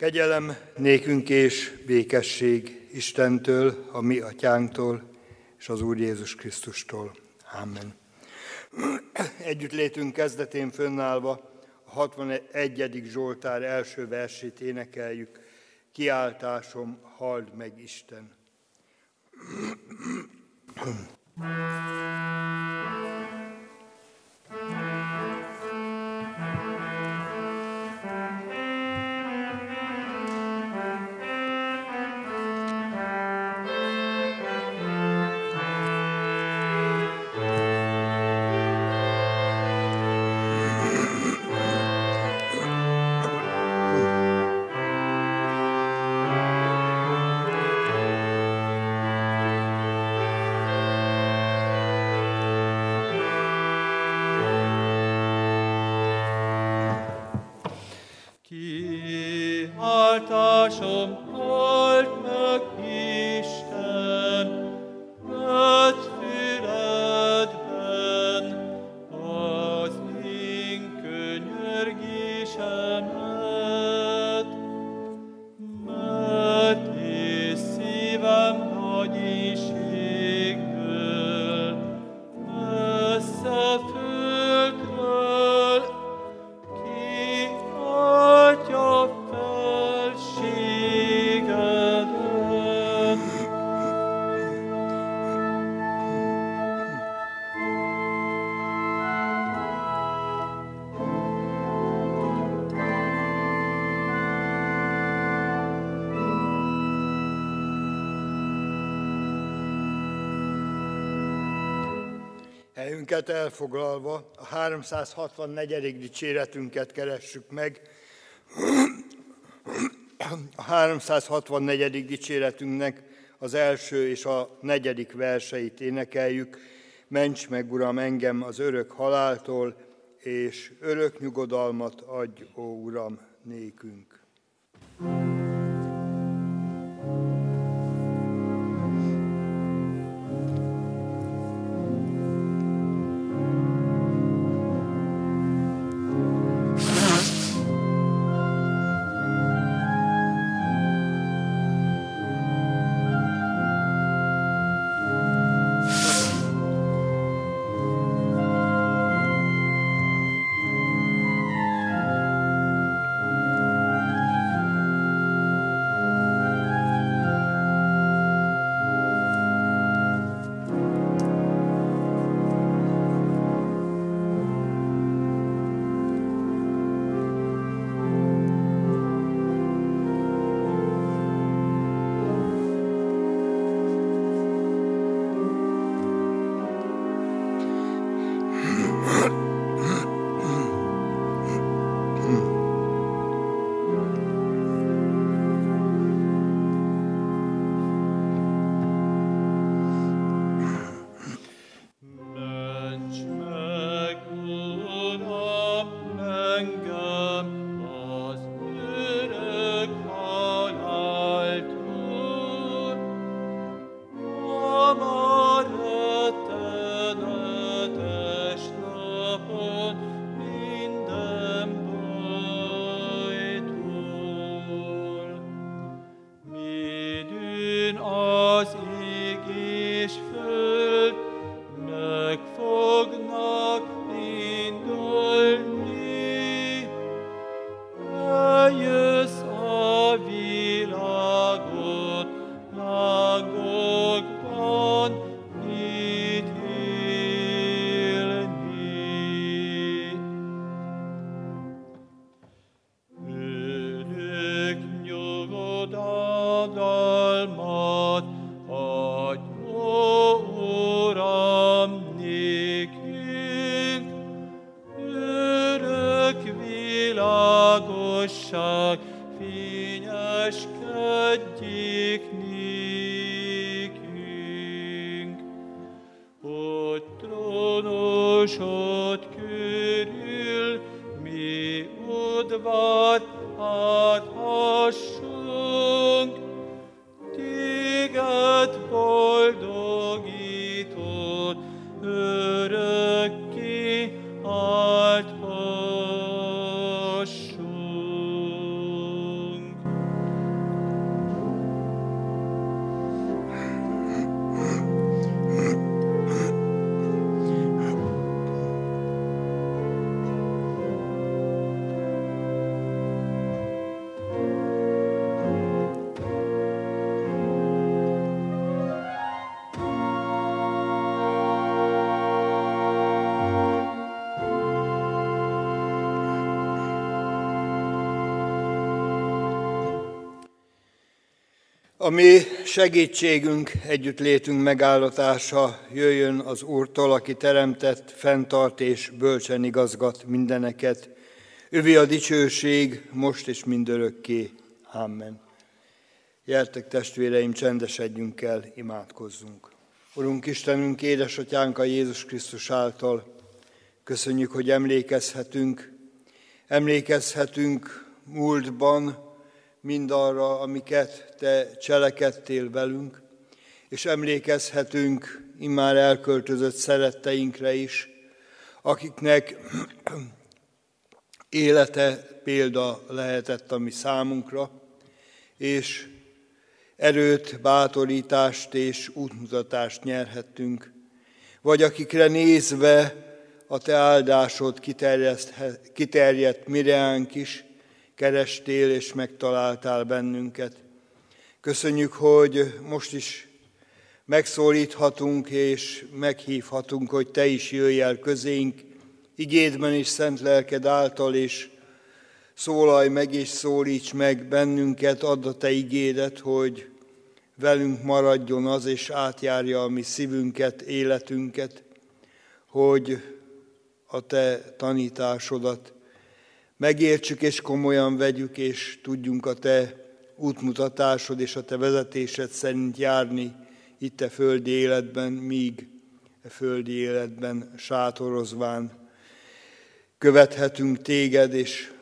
Kegyelem nékünk és békesség Istentől, a mi atyánktól és az Úr Jézus Krisztustól. Amen. Együttlétünk kezdetén fönnállva a 61. Zsoltár első versét énekeljük. Kiáltásom, hald meg Isten. Helyünket elfoglalva a 364. dicséretünket keressük meg. A 364. dicséretünknek az első és a negyedik verseit énekeljük. Ments meg, Uram, engem az örök haláltól, és örök nyugodalmat adj, ó Uram, nékünk. thank you A mi segítségünk, együttlétünk megállatása jöjjön az Úrtól, aki teremtett, fenntart és bölcsen igazgat mindeneket. Övi a dicsőség, most és mindörökké. Amen. Gyertek testvéreim, csendesedjünk el, imádkozzunk. Urunk Istenünk, édesatyánk a Jézus Krisztus által, köszönjük, hogy emlékezhetünk, emlékezhetünk múltban, mindarra, amiket Te cselekedtél velünk, és emlékezhetünk immár elköltözött szeretteinkre is, akiknek élete példa lehetett a mi számunkra, és erőt, bátorítást és útmutatást nyerhettünk, vagy akikre nézve a Te áldásod kiterjedt mireánk is, kerestél és megtaláltál bennünket. Köszönjük, hogy most is megszólíthatunk és meghívhatunk, hogy Te is jöjj el közénk, igédben is szent lelked által, és szólalj meg és szólíts meg bennünket, add a Te igédet, hogy velünk maradjon az, és átjárja a mi szívünket, életünket, hogy a Te tanításodat megértsük és komolyan vegyük, és tudjunk a Te útmutatásod és a Te vezetésed szerint járni itt a földi életben, míg a földi életben sátorozván követhetünk Téged, és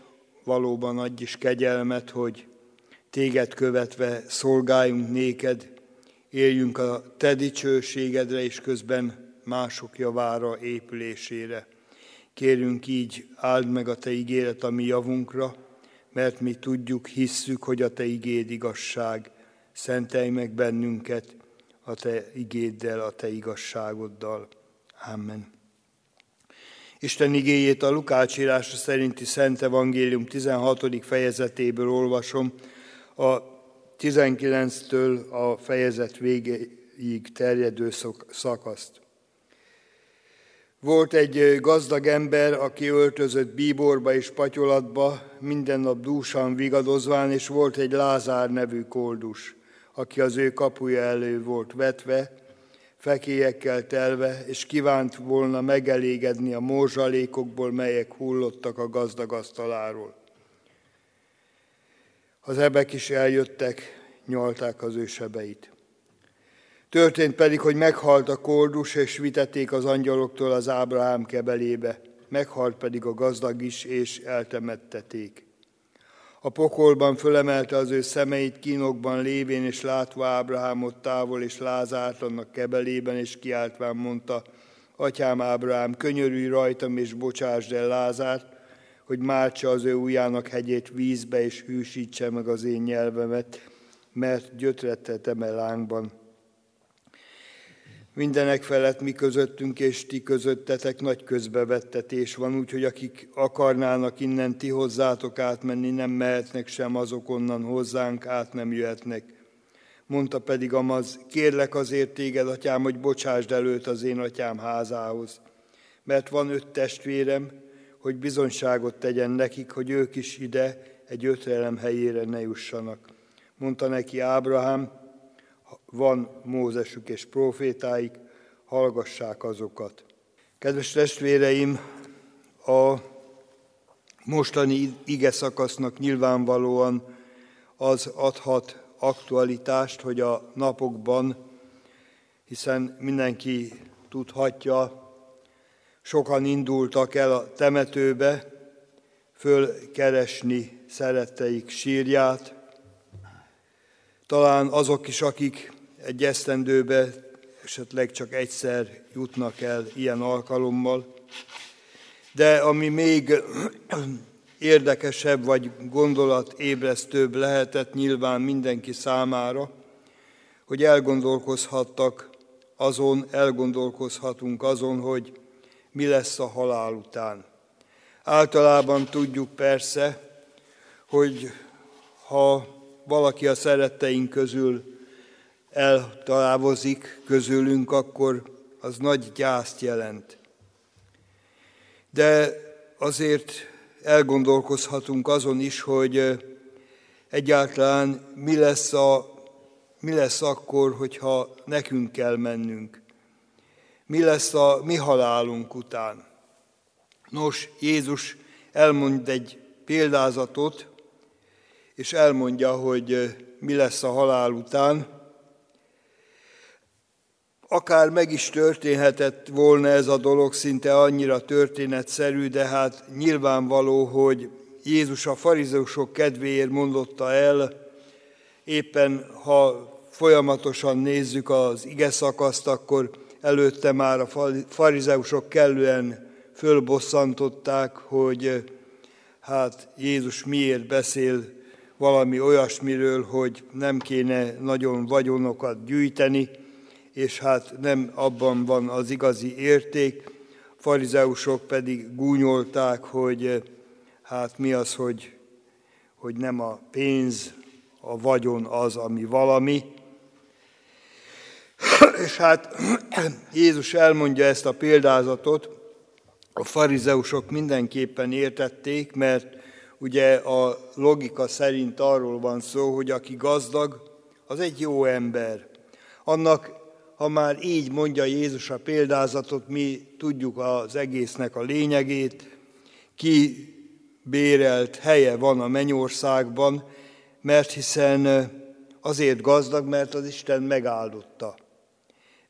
valóban adj is kegyelmet, hogy Téged követve szolgáljunk néked, éljünk a Te dicsőségedre, és közben mások javára, épülésére. Kérünk így, áld meg a Te ígéret a mi javunkra, mert mi tudjuk, hisszük, hogy a Te igéd igazság. Szentelj meg bennünket a Te igéddel, a Te igazságoddal. Amen. Isten igéjét a Lukács írása szerinti Szent Evangélium 16. fejezetéből olvasom, a 19-től a fejezet végéig terjedő szakaszt. Volt egy gazdag ember, aki öltözött bíborba és patyolatba, minden nap dúsan vigadozván, és volt egy Lázár nevű koldus, aki az ő kapuja elő volt vetve, fekélyekkel telve, és kívánt volna megelégedni a morzsalékokból, melyek hullottak a gazdag asztaláról. Az ebek is eljöttek, nyalták az ő sebeit. Történt pedig, hogy meghalt a koldus, és vitették az angyaloktól az Ábrahám kebelébe. Meghalt pedig a gazdag is, és eltemetteték. A pokolban fölemelte az ő szemeit kínokban lévén, és látva Ábrahámot távol, és Lázárt annak kebelében, és kiáltván mondta, Atyám Ábrahám, könyörülj rajtam, és bocsásd el Lázárt, hogy mártsa az ő ujjának hegyét vízbe, és hűsítse meg az én nyelvemet, mert gyötrettetem el lángban. Mindenek felett mi közöttünk és ti közöttetek nagy közbevettetés van, úgyhogy akik akarnának innen ti hozzátok átmenni, nem mehetnek sem azok onnan hozzánk, át nem jöhetnek. Mondta pedig Amaz, kérlek azért téged, atyám, hogy bocsásd előtt az én atyám házához. Mert van öt testvérem, hogy bizonyságot tegyen nekik, hogy ők is ide egy ötrelem helyére ne jussanak. Mondta neki Ábrahám, van Mózesük és profétáik, hallgassák azokat. Kedves testvéreim, a mostani ige szakasznak nyilvánvalóan az adhat aktualitást, hogy a napokban, hiszen mindenki tudhatja, sokan indultak el a temetőbe, fölkeresni szeretteik sírját, talán azok is, akik egy esztendőbe esetleg csak egyszer jutnak el ilyen alkalommal. De ami még érdekesebb vagy gondolatébresztőbb lehetett nyilván mindenki számára, hogy elgondolkozhattak azon, elgondolkozhatunk azon, hogy mi lesz a halál után. Általában tudjuk persze, hogy ha valaki a szeretteink közül eltalávozik közülünk, akkor az nagy gyászt jelent. De azért elgondolkozhatunk azon is, hogy egyáltalán mi lesz a mi lesz akkor, hogyha nekünk kell mennünk? Mi lesz a mi halálunk után? Nos, Jézus elmond egy példázatot, és elmondja, hogy mi lesz a halál után. Akár meg is történhetett volna ez a dolog, szinte annyira történetszerű, de hát nyilvánvaló, hogy Jézus a farizeusok kedvéért mondotta el, éppen ha folyamatosan nézzük az ige szakaszt, akkor előtte már a farizeusok kellően fölbosszantották, hogy hát Jézus miért beszél valami olyasmiről, hogy nem kéne nagyon vagyonokat gyűjteni, és hát nem abban van az igazi érték. Farizeusok pedig gúnyolták, hogy hát mi az, hogy, hogy nem a pénz, a vagyon az, ami valami. És hát Jézus elmondja ezt a példázatot, a farizeusok mindenképpen értették, mert ugye a logika szerint arról van szó, hogy aki gazdag, az egy jó ember. Annak, ha már így mondja Jézus a példázatot, mi tudjuk az egésznek a lényegét, ki bérelt helye van a mennyországban, mert hiszen azért gazdag, mert az Isten megáldotta.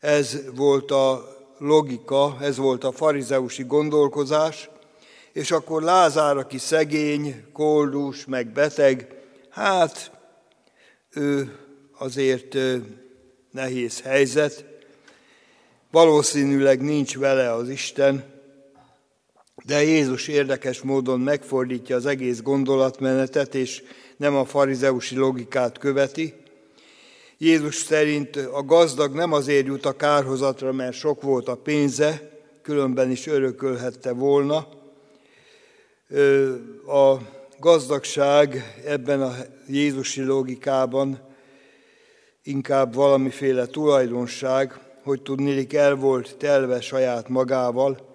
Ez volt a logika, ez volt a farizeusi gondolkozás, és akkor Lázár, aki szegény, koldus, meg beteg, hát ő azért nehéz helyzet, valószínűleg nincs vele az Isten, de Jézus érdekes módon megfordítja az egész gondolatmenetet, és nem a farizeusi logikát követi. Jézus szerint a gazdag nem azért jut a kárhozatra, mert sok volt a pénze, különben is örökölhette volna. A gazdagság ebben a Jézusi logikában inkább valamiféle tulajdonság, hogy tudnélik el volt telve saját magával,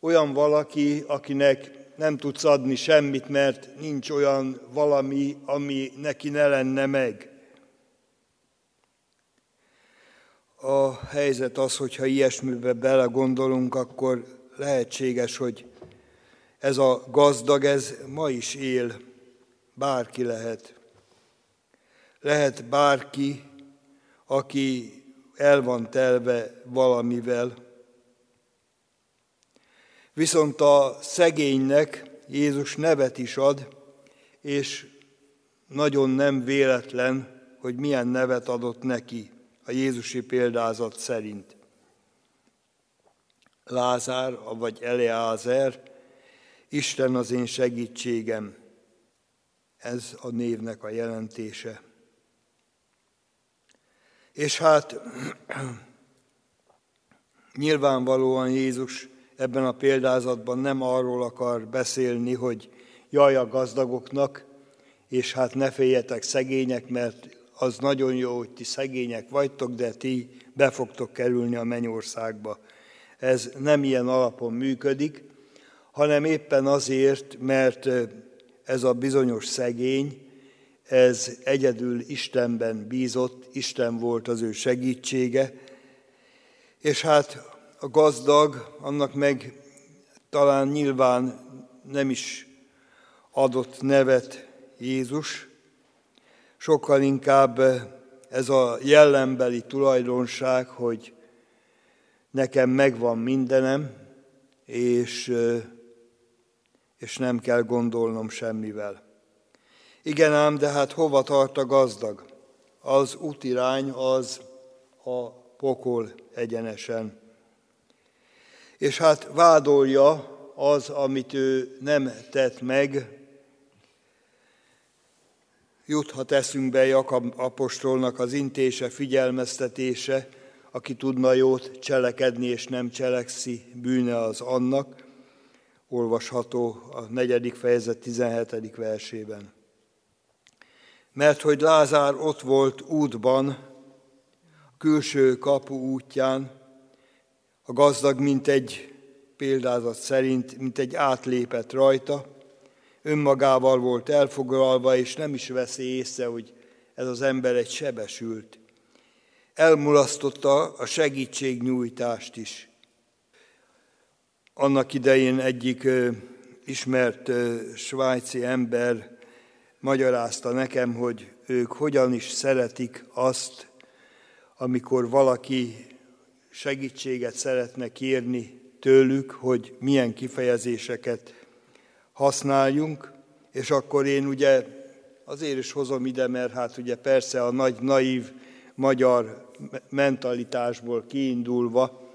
olyan valaki, akinek nem tudsz adni semmit, mert nincs olyan valami, ami neki ne lenne meg. A helyzet az, hogyha ilyesmibe belegondolunk, akkor lehetséges, hogy ez a gazdag, ez ma is él, bárki lehet. Lehet bárki, aki el van telve valamivel, Viszont a szegénynek Jézus nevet is ad, és nagyon nem véletlen, hogy milyen nevet adott neki a Jézusi példázat szerint. Lázár, vagy Eleázer, Isten az én segítségem. Ez a névnek a jelentése. És hát nyilvánvalóan Jézus ebben a példázatban nem arról akar beszélni, hogy jaj a gazdagoknak, és hát ne féljetek szegények, mert az nagyon jó, hogy ti szegények vagytok, de ti be fogtok kerülni a mennyországba. Ez nem ilyen alapon működik, hanem éppen azért, mert ez a bizonyos szegény, ez egyedül Istenben bízott, Isten volt az ő segítsége, és hát a gazdag, annak meg talán nyilván nem is adott nevet Jézus, sokkal inkább ez a jellembeli tulajdonság, hogy nekem megvan mindenem, és, és nem kell gondolnom semmivel. Igen ám, de hát hova tart a gazdag? Az útirány az a pokol egyenesen és hát vádolja az, amit ő nem tett meg. Juthat eszünkbe Jakab apostolnak az intése, figyelmeztetése, aki tudna jót cselekedni és nem cselekszi, bűne az annak, olvasható a negyedik fejezet 17. versében. Mert hogy Lázár ott volt útban, a külső kapu útján, a gazdag, mint egy példázat szerint, mint egy átlépett rajta, önmagával volt elfoglalva, és nem is veszi észre, hogy ez az ember egy sebesült. Elmulasztotta a segítségnyújtást is. Annak idején egyik ismert svájci ember magyarázta nekem, hogy ők hogyan is szeretik azt, amikor valaki segítséget szeretne kérni tőlük, hogy milyen kifejezéseket használjunk, és akkor én ugye azért is hozom ide, mert hát ugye persze a nagy naív magyar mentalitásból kiindulva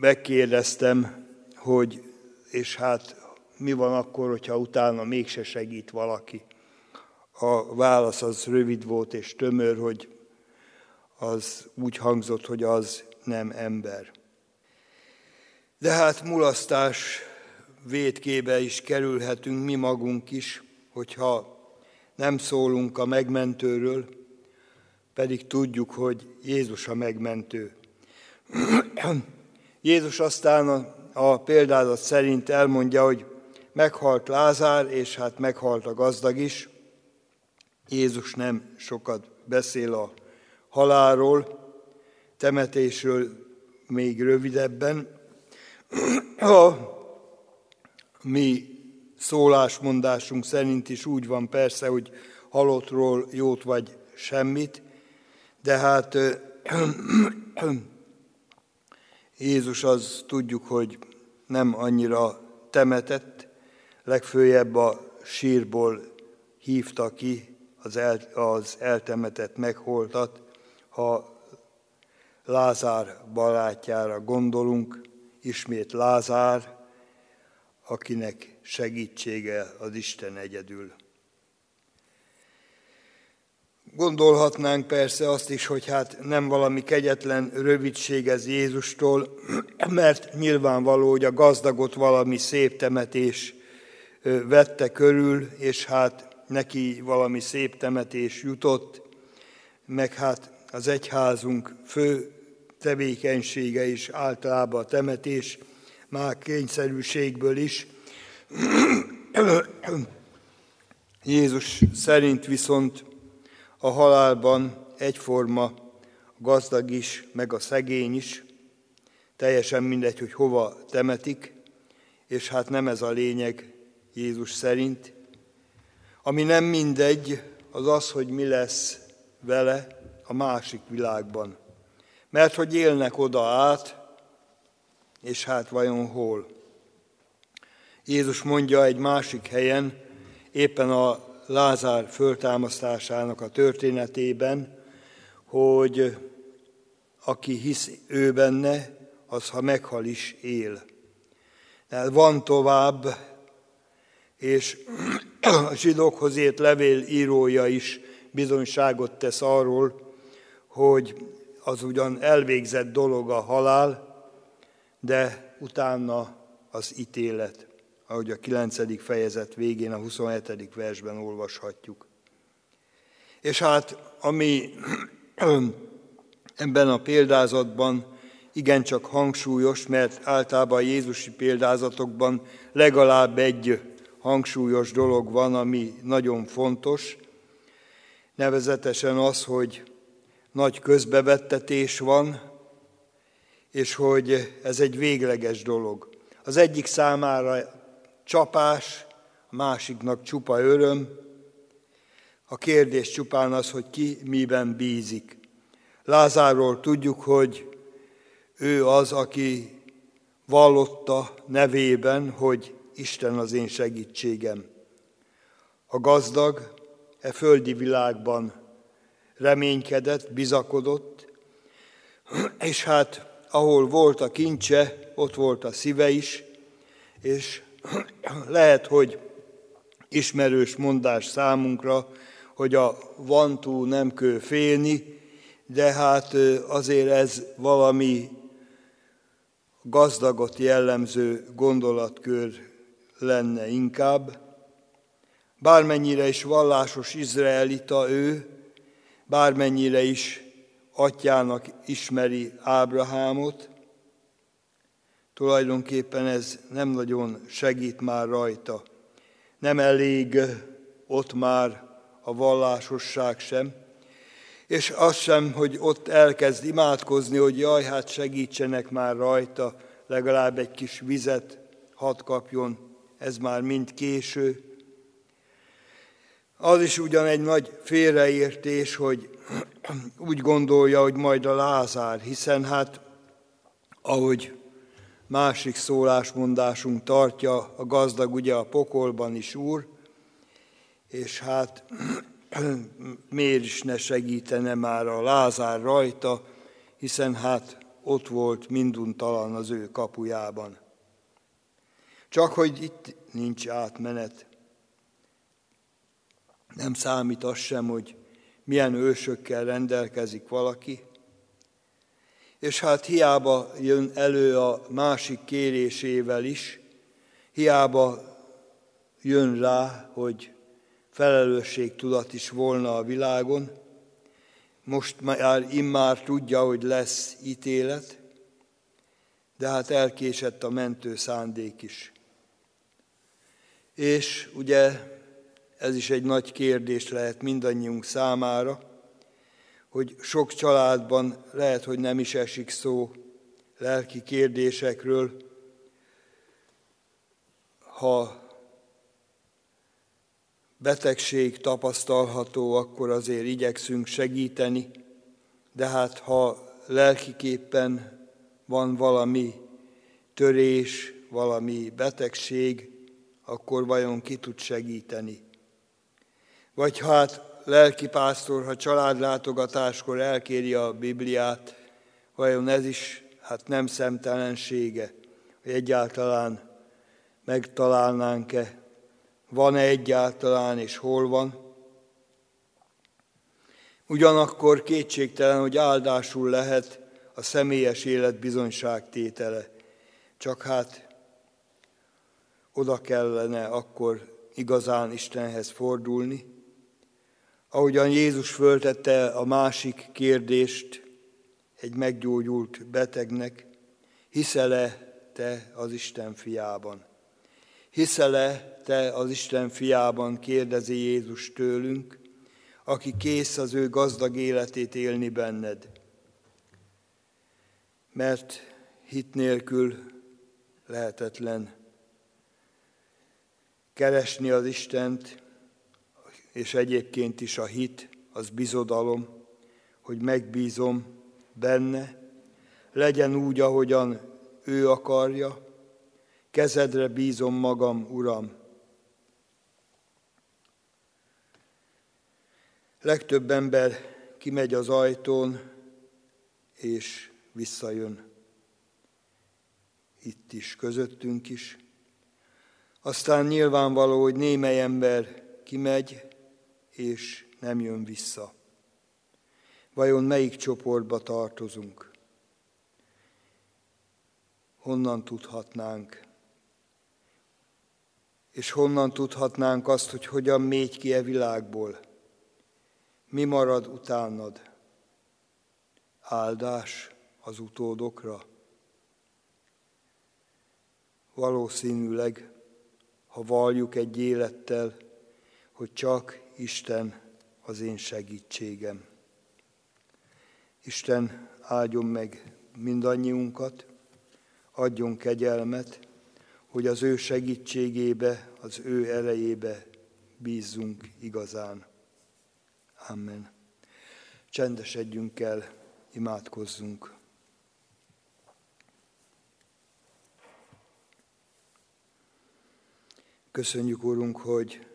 megkérdeztem, hogy és hát mi van akkor, hogyha utána mégse segít valaki. A válasz az rövid volt és tömör, hogy az úgy hangzott, hogy az nem ember. De hát mulasztás védkébe is kerülhetünk mi magunk is, hogyha nem szólunk a megmentőről, pedig tudjuk, hogy Jézus a megmentő. Jézus aztán a, a példázat szerint elmondja, hogy meghalt Lázár, és hát meghalt a gazdag is. Jézus nem sokat beszél a halálról, temetésről még rövidebben. A mi szólásmondásunk szerint is úgy van persze, hogy halottról jót vagy semmit, de hát Jézus az tudjuk, hogy nem annyira temetett, legfőjebb a sírból hívta ki az, el, az eltemetett megholtat, ha Lázár barátjára gondolunk, ismét Lázár, akinek segítsége az Isten egyedül. Gondolhatnánk persze azt is, hogy hát nem valami kegyetlen rövidség ez Jézustól, mert nyilvánvaló, hogy a gazdagot valami szép temetés vette körül, és hát neki valami szép temetés jutott, meg hát az egyházunk fő tevékenysége is általában a temetés, már kényszerűségből is. Jézus szerint viszont a halálban egyforma a gazdag is, meg a szegény is, teljesen mindegy, hogy hova temetik, és hát nem ez a lényeg Jézus szerint. Ami nem mindegy, az az, hogy mi lesz vele a másik világban. Mert hogy élnek oda át, és hát vajon hol? Jézus mondja egy másik helyen, éppen a Lázár föltámasztásának a történetében, hogy aki hisz ő benne, az ha meghal is él. Tehát van tovább, és a zsidókhoz ért levél írója is bizonyságot tesz arról, hogy az ugyan elvégzett dolog a halál, de utána az ítélet, ahogy a 9. fejezet végén, a 27. versben olvashatjuk. És hát, ami ebben a példázatban igencsak hangsúlyos, mert általában a Jézusi példázatokban legalább egy hangsúlyos dolog van, ami nagyon fontos, nevezetesen az, hogy nagy közbevettetés van, és hogy ez egy végleges dolog. Az egyik számára csapás, a másiknak csupa öröm. A kérdés csupán az, hogy ki miben bízik. Lázáról tudjuk, hogy ő az, aki vallotta nevében, hogy Isten az én segítségem. A gazdag e földi világban reménykedett, bizakodott, és hát ahol volt a kincse, ott volt a szíve is, és lehet, hogy ismerős mondás számunkra, hogy a van túl nem kő félni, de hát azért ez valami gazdagot jellemző gondolatkör lenne inkább. Bármennyire is vallásos izraelita ő, bármennyire is atyának ismeri Ábrahámot, tulajdonképpen ez nem nagyon segít már rajta. Nem elég ott már a vallásosság sem, és az sem, hogy ott elkezd imádkozni, hogy jaj, hát segítsenek már rajta, legalább egy kis vizet hadd kapjon, ez már mind késő. Az is ugyan egy nagy félreértés, hogy úgy gondolja, hogy majd a Lázár, hiszen hát, ahogy másik szólásmondásunk tartja, a gazdag ugye a pokolban is úr, és hát miért is ne segítene már a Lázár rajta, hiszen hát ott volt minduntalan az ő kapujában. Csak hogy itt nincs átmenet. Nem számít az sem, hogy milyen ősökkel rendelkezik valaki, és hát hiába jön elő a másik kérésével is, hiába jön rá, hogy felelősségtudat is volna a világon, most már immár tudja, hogy lesz ítélet, de hát elkésett a mentő szándék is. És ugye ez is egy nagy kérdés lehet mindannyiunk számára, hogy sok családban lehet, hogy nem is esik szó lelki kérdésekről, ha betegség tapasztalható, akkor azért igyekszünk segíteni, de hát ha lelkiképpen van valami törés, valami betegség, akkor vajon ki tud segíteni? Vagy hát lelkipásztor, ha családlátogatáskor elkéri a Bibliát, vajon ez is hát nem szemtelensége, hogy egyáltalán megtalálnánk-e, van-e egyáltalán és hol van. Ugyanakkor kétségtelen, hogy áldásul lehet a személyes élet bizonyságtétele. Csak hát oda kellene akkor igazán Istenhez fordulni, Ahogyan Jézus föltette a másik kérdést egy meggyógyult betegnek, hiszel-e te az Isten fiában? Hiszel-e te az Isten fiában, kérdezi Jézus tőlünk, aki kész az ő gazdag életét élni benned. Mert hit nélkül lehetetlen keresni az Istent, és egyébként is a hit, az bizodalom, hogy megbízom benne, legyen úgy, ahogyan ő akarja, kezedre bízom magam, Uram. Legtöbb ember kimegy az ajtón, és visszajön. Itt is, közöttünk is. Aztán nyilvánvaló, hogy némely ember kimegy, és nem jön vissza. Vajon melyik csoportba tartozunk? Honnan tudhatnánk? És honnan tudhatnánk azt, hogy hogyan mégy ki e világból? Mi marad utánad? Áldás az utódokra? Valószínűleg, ha valljuk egy élettel, hogy csak Isten az én segítségem. Isten áldjon meg mindannyiunkat, adjon kegyelmet, hogy az ő segítségébe, az ő erejébe bízzunk igazán. Amen. Csendesedjünk el, imádkozzunk. Köszönjük, Urunk, hogy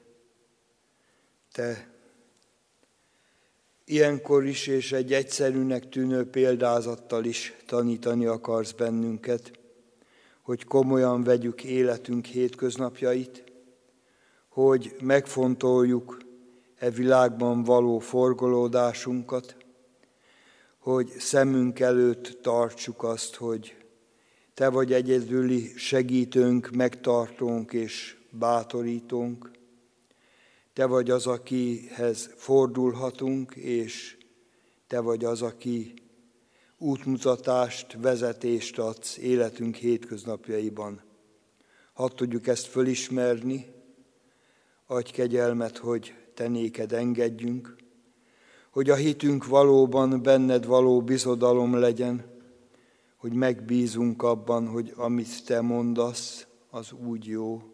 te ilyenkor is és egy egyszerűnek tűnő példázattal is tanítani akarsz bennünket, hogy komolyan vegyük életünk hétköznapjait, hogy megfontoljuk e világban való forgolódásunkat, hogy szemünk előtt tartsuk azt, hogy Te vagy egyedüli segítőnk, megtartónk és bátorítónk, te vagy az, akihez fordulhatunk, és Te vagy az, aki útmutatást, vezetést adsz életünk hétköznapjaiban. Hadd tudjuk ezt fölismerni, adj kegyelmet, hogy te néked engedjünk, hogy a hitünk valóban benned való bizodalom legyen, hogy megbízunk abban, hogy amit te mondasz, az úgy jó.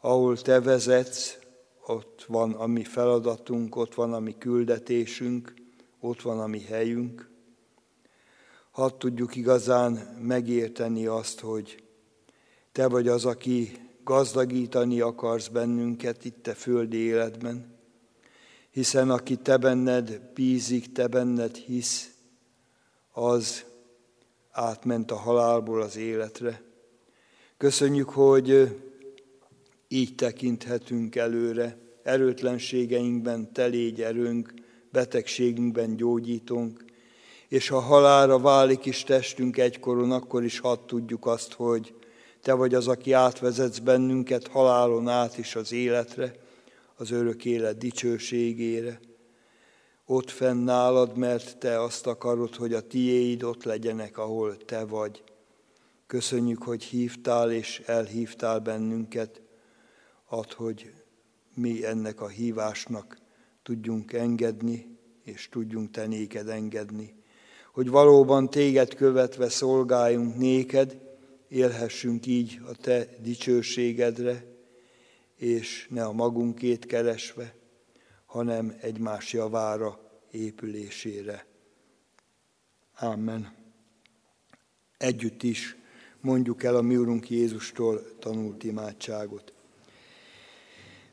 Ahol te vezetsz, ott van a mi feladatunk, ott van a mi küldetésünk, ott van a mi helyünk. Hadd tudjuk igazán megérteni azt, hogy te vagy az, aki gazdagítani akarsz bennünket itt a földi életben, hiszen aki te benned bízik, te benned hisz, az átment a halálból az életre. Köszönjük, hogy így tekinthetünk előre, erőtlenségeinkben te légy erőnk, betegségünkben gyógyítunk, és ha halára válik is testünk egykoron, akkor is hadd tudjuk azt, hogy te vagy az, aki átvezetsz bennünket halálon át is az életre, az örök élet dicsőségére. Ott fennállad, mert te azt akarod, hogy a tiéid ott legyenek, ahol te vagy. Köszönjük, hogy hívtál és elhívtál bennünket, ad, hogy mi ennek a hívásnak tudjunk engedni, és tudjunk te néked engedni. Hogy valóban téged követve szolgáljunk néked, élhessünk így a te dicsőségedre, és ne a magunkét keresve, hanem egymás javára épülésére. Amen. Együtt is mondjuk el a mi Urunk Jézustól tanult imádságot.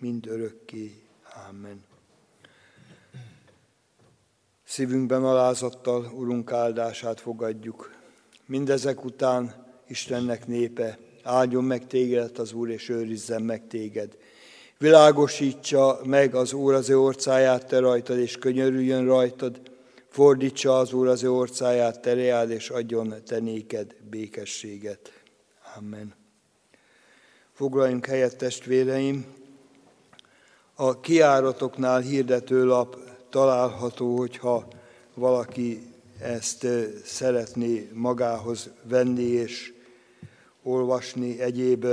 mind örökké. Amen. Szívünkben alázattal Urunk áldását fogadjuk. Mindezek után Istennek népe, áldjon meg téged az Úr, és őrizzen meg téged. Világosítsa meg az Úr az ő orcáját te rajtad, és könyörüljön rajtad, fordítsa az Úr az ő orcáját te reád, és adjon te néked békességet. Amen. Foglaljunk helyet, testvéreim. A kiáratoknál hirdetőlap található, hogyha valaki ezt szeretné magához venni, és olvasni, egyéb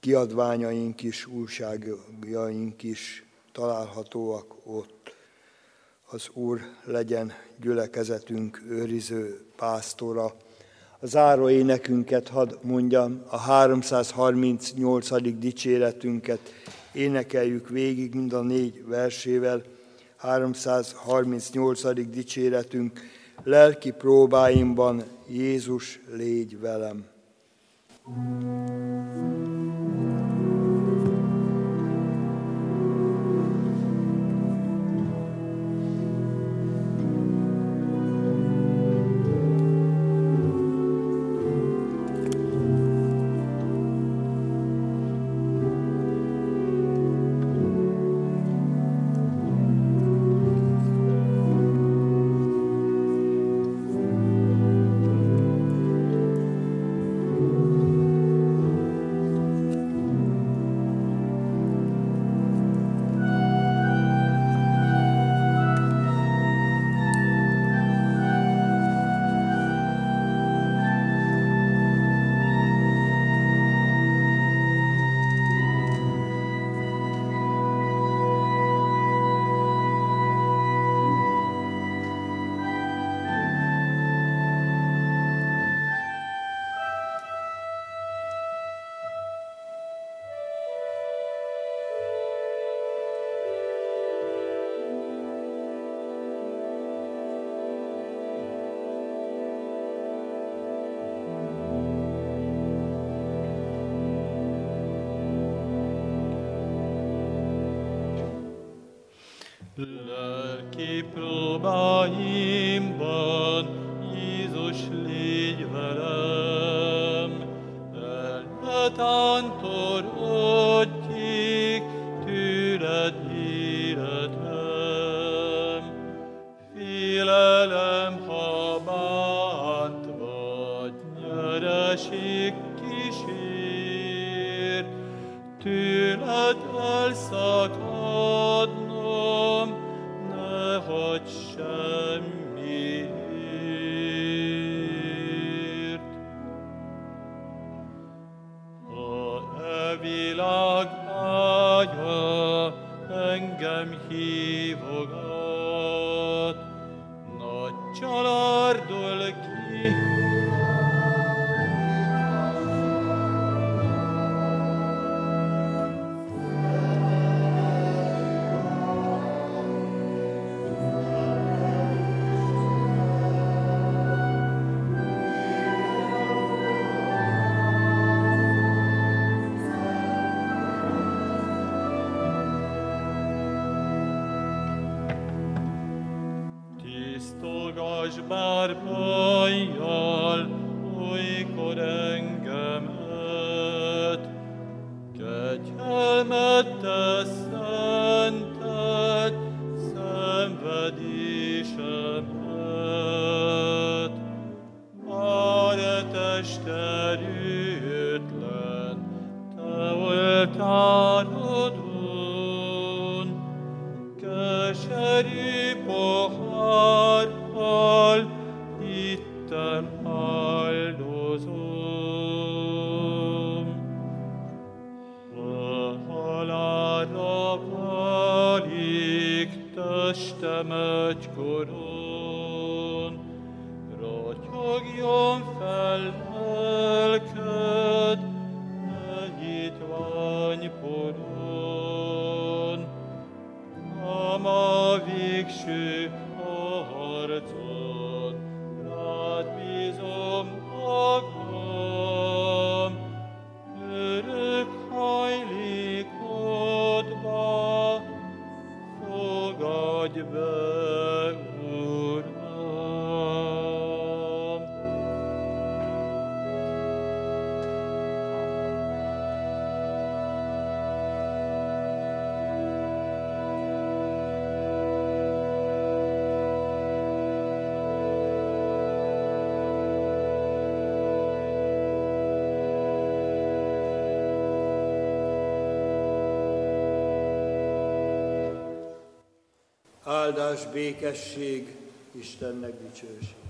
kiadványaink is, újságjaink is találhatóak ott. Az Úr legyen gyülekezetünk őriző pásztora. A záró énekünket hadd mondjam, a 338. dicséretünket énekeljük végig mind a négy versével. 338. dicséretünk lelki próbáimban Jézus légy velem. Lelki próbáimban Jézus légy velem, el ne tántorodjék tőled életem. Félelem, ha bánt vagy, nyereség kísér, tőled elszakad, Regium fell Áldás, békesség, Istennek dicsőség.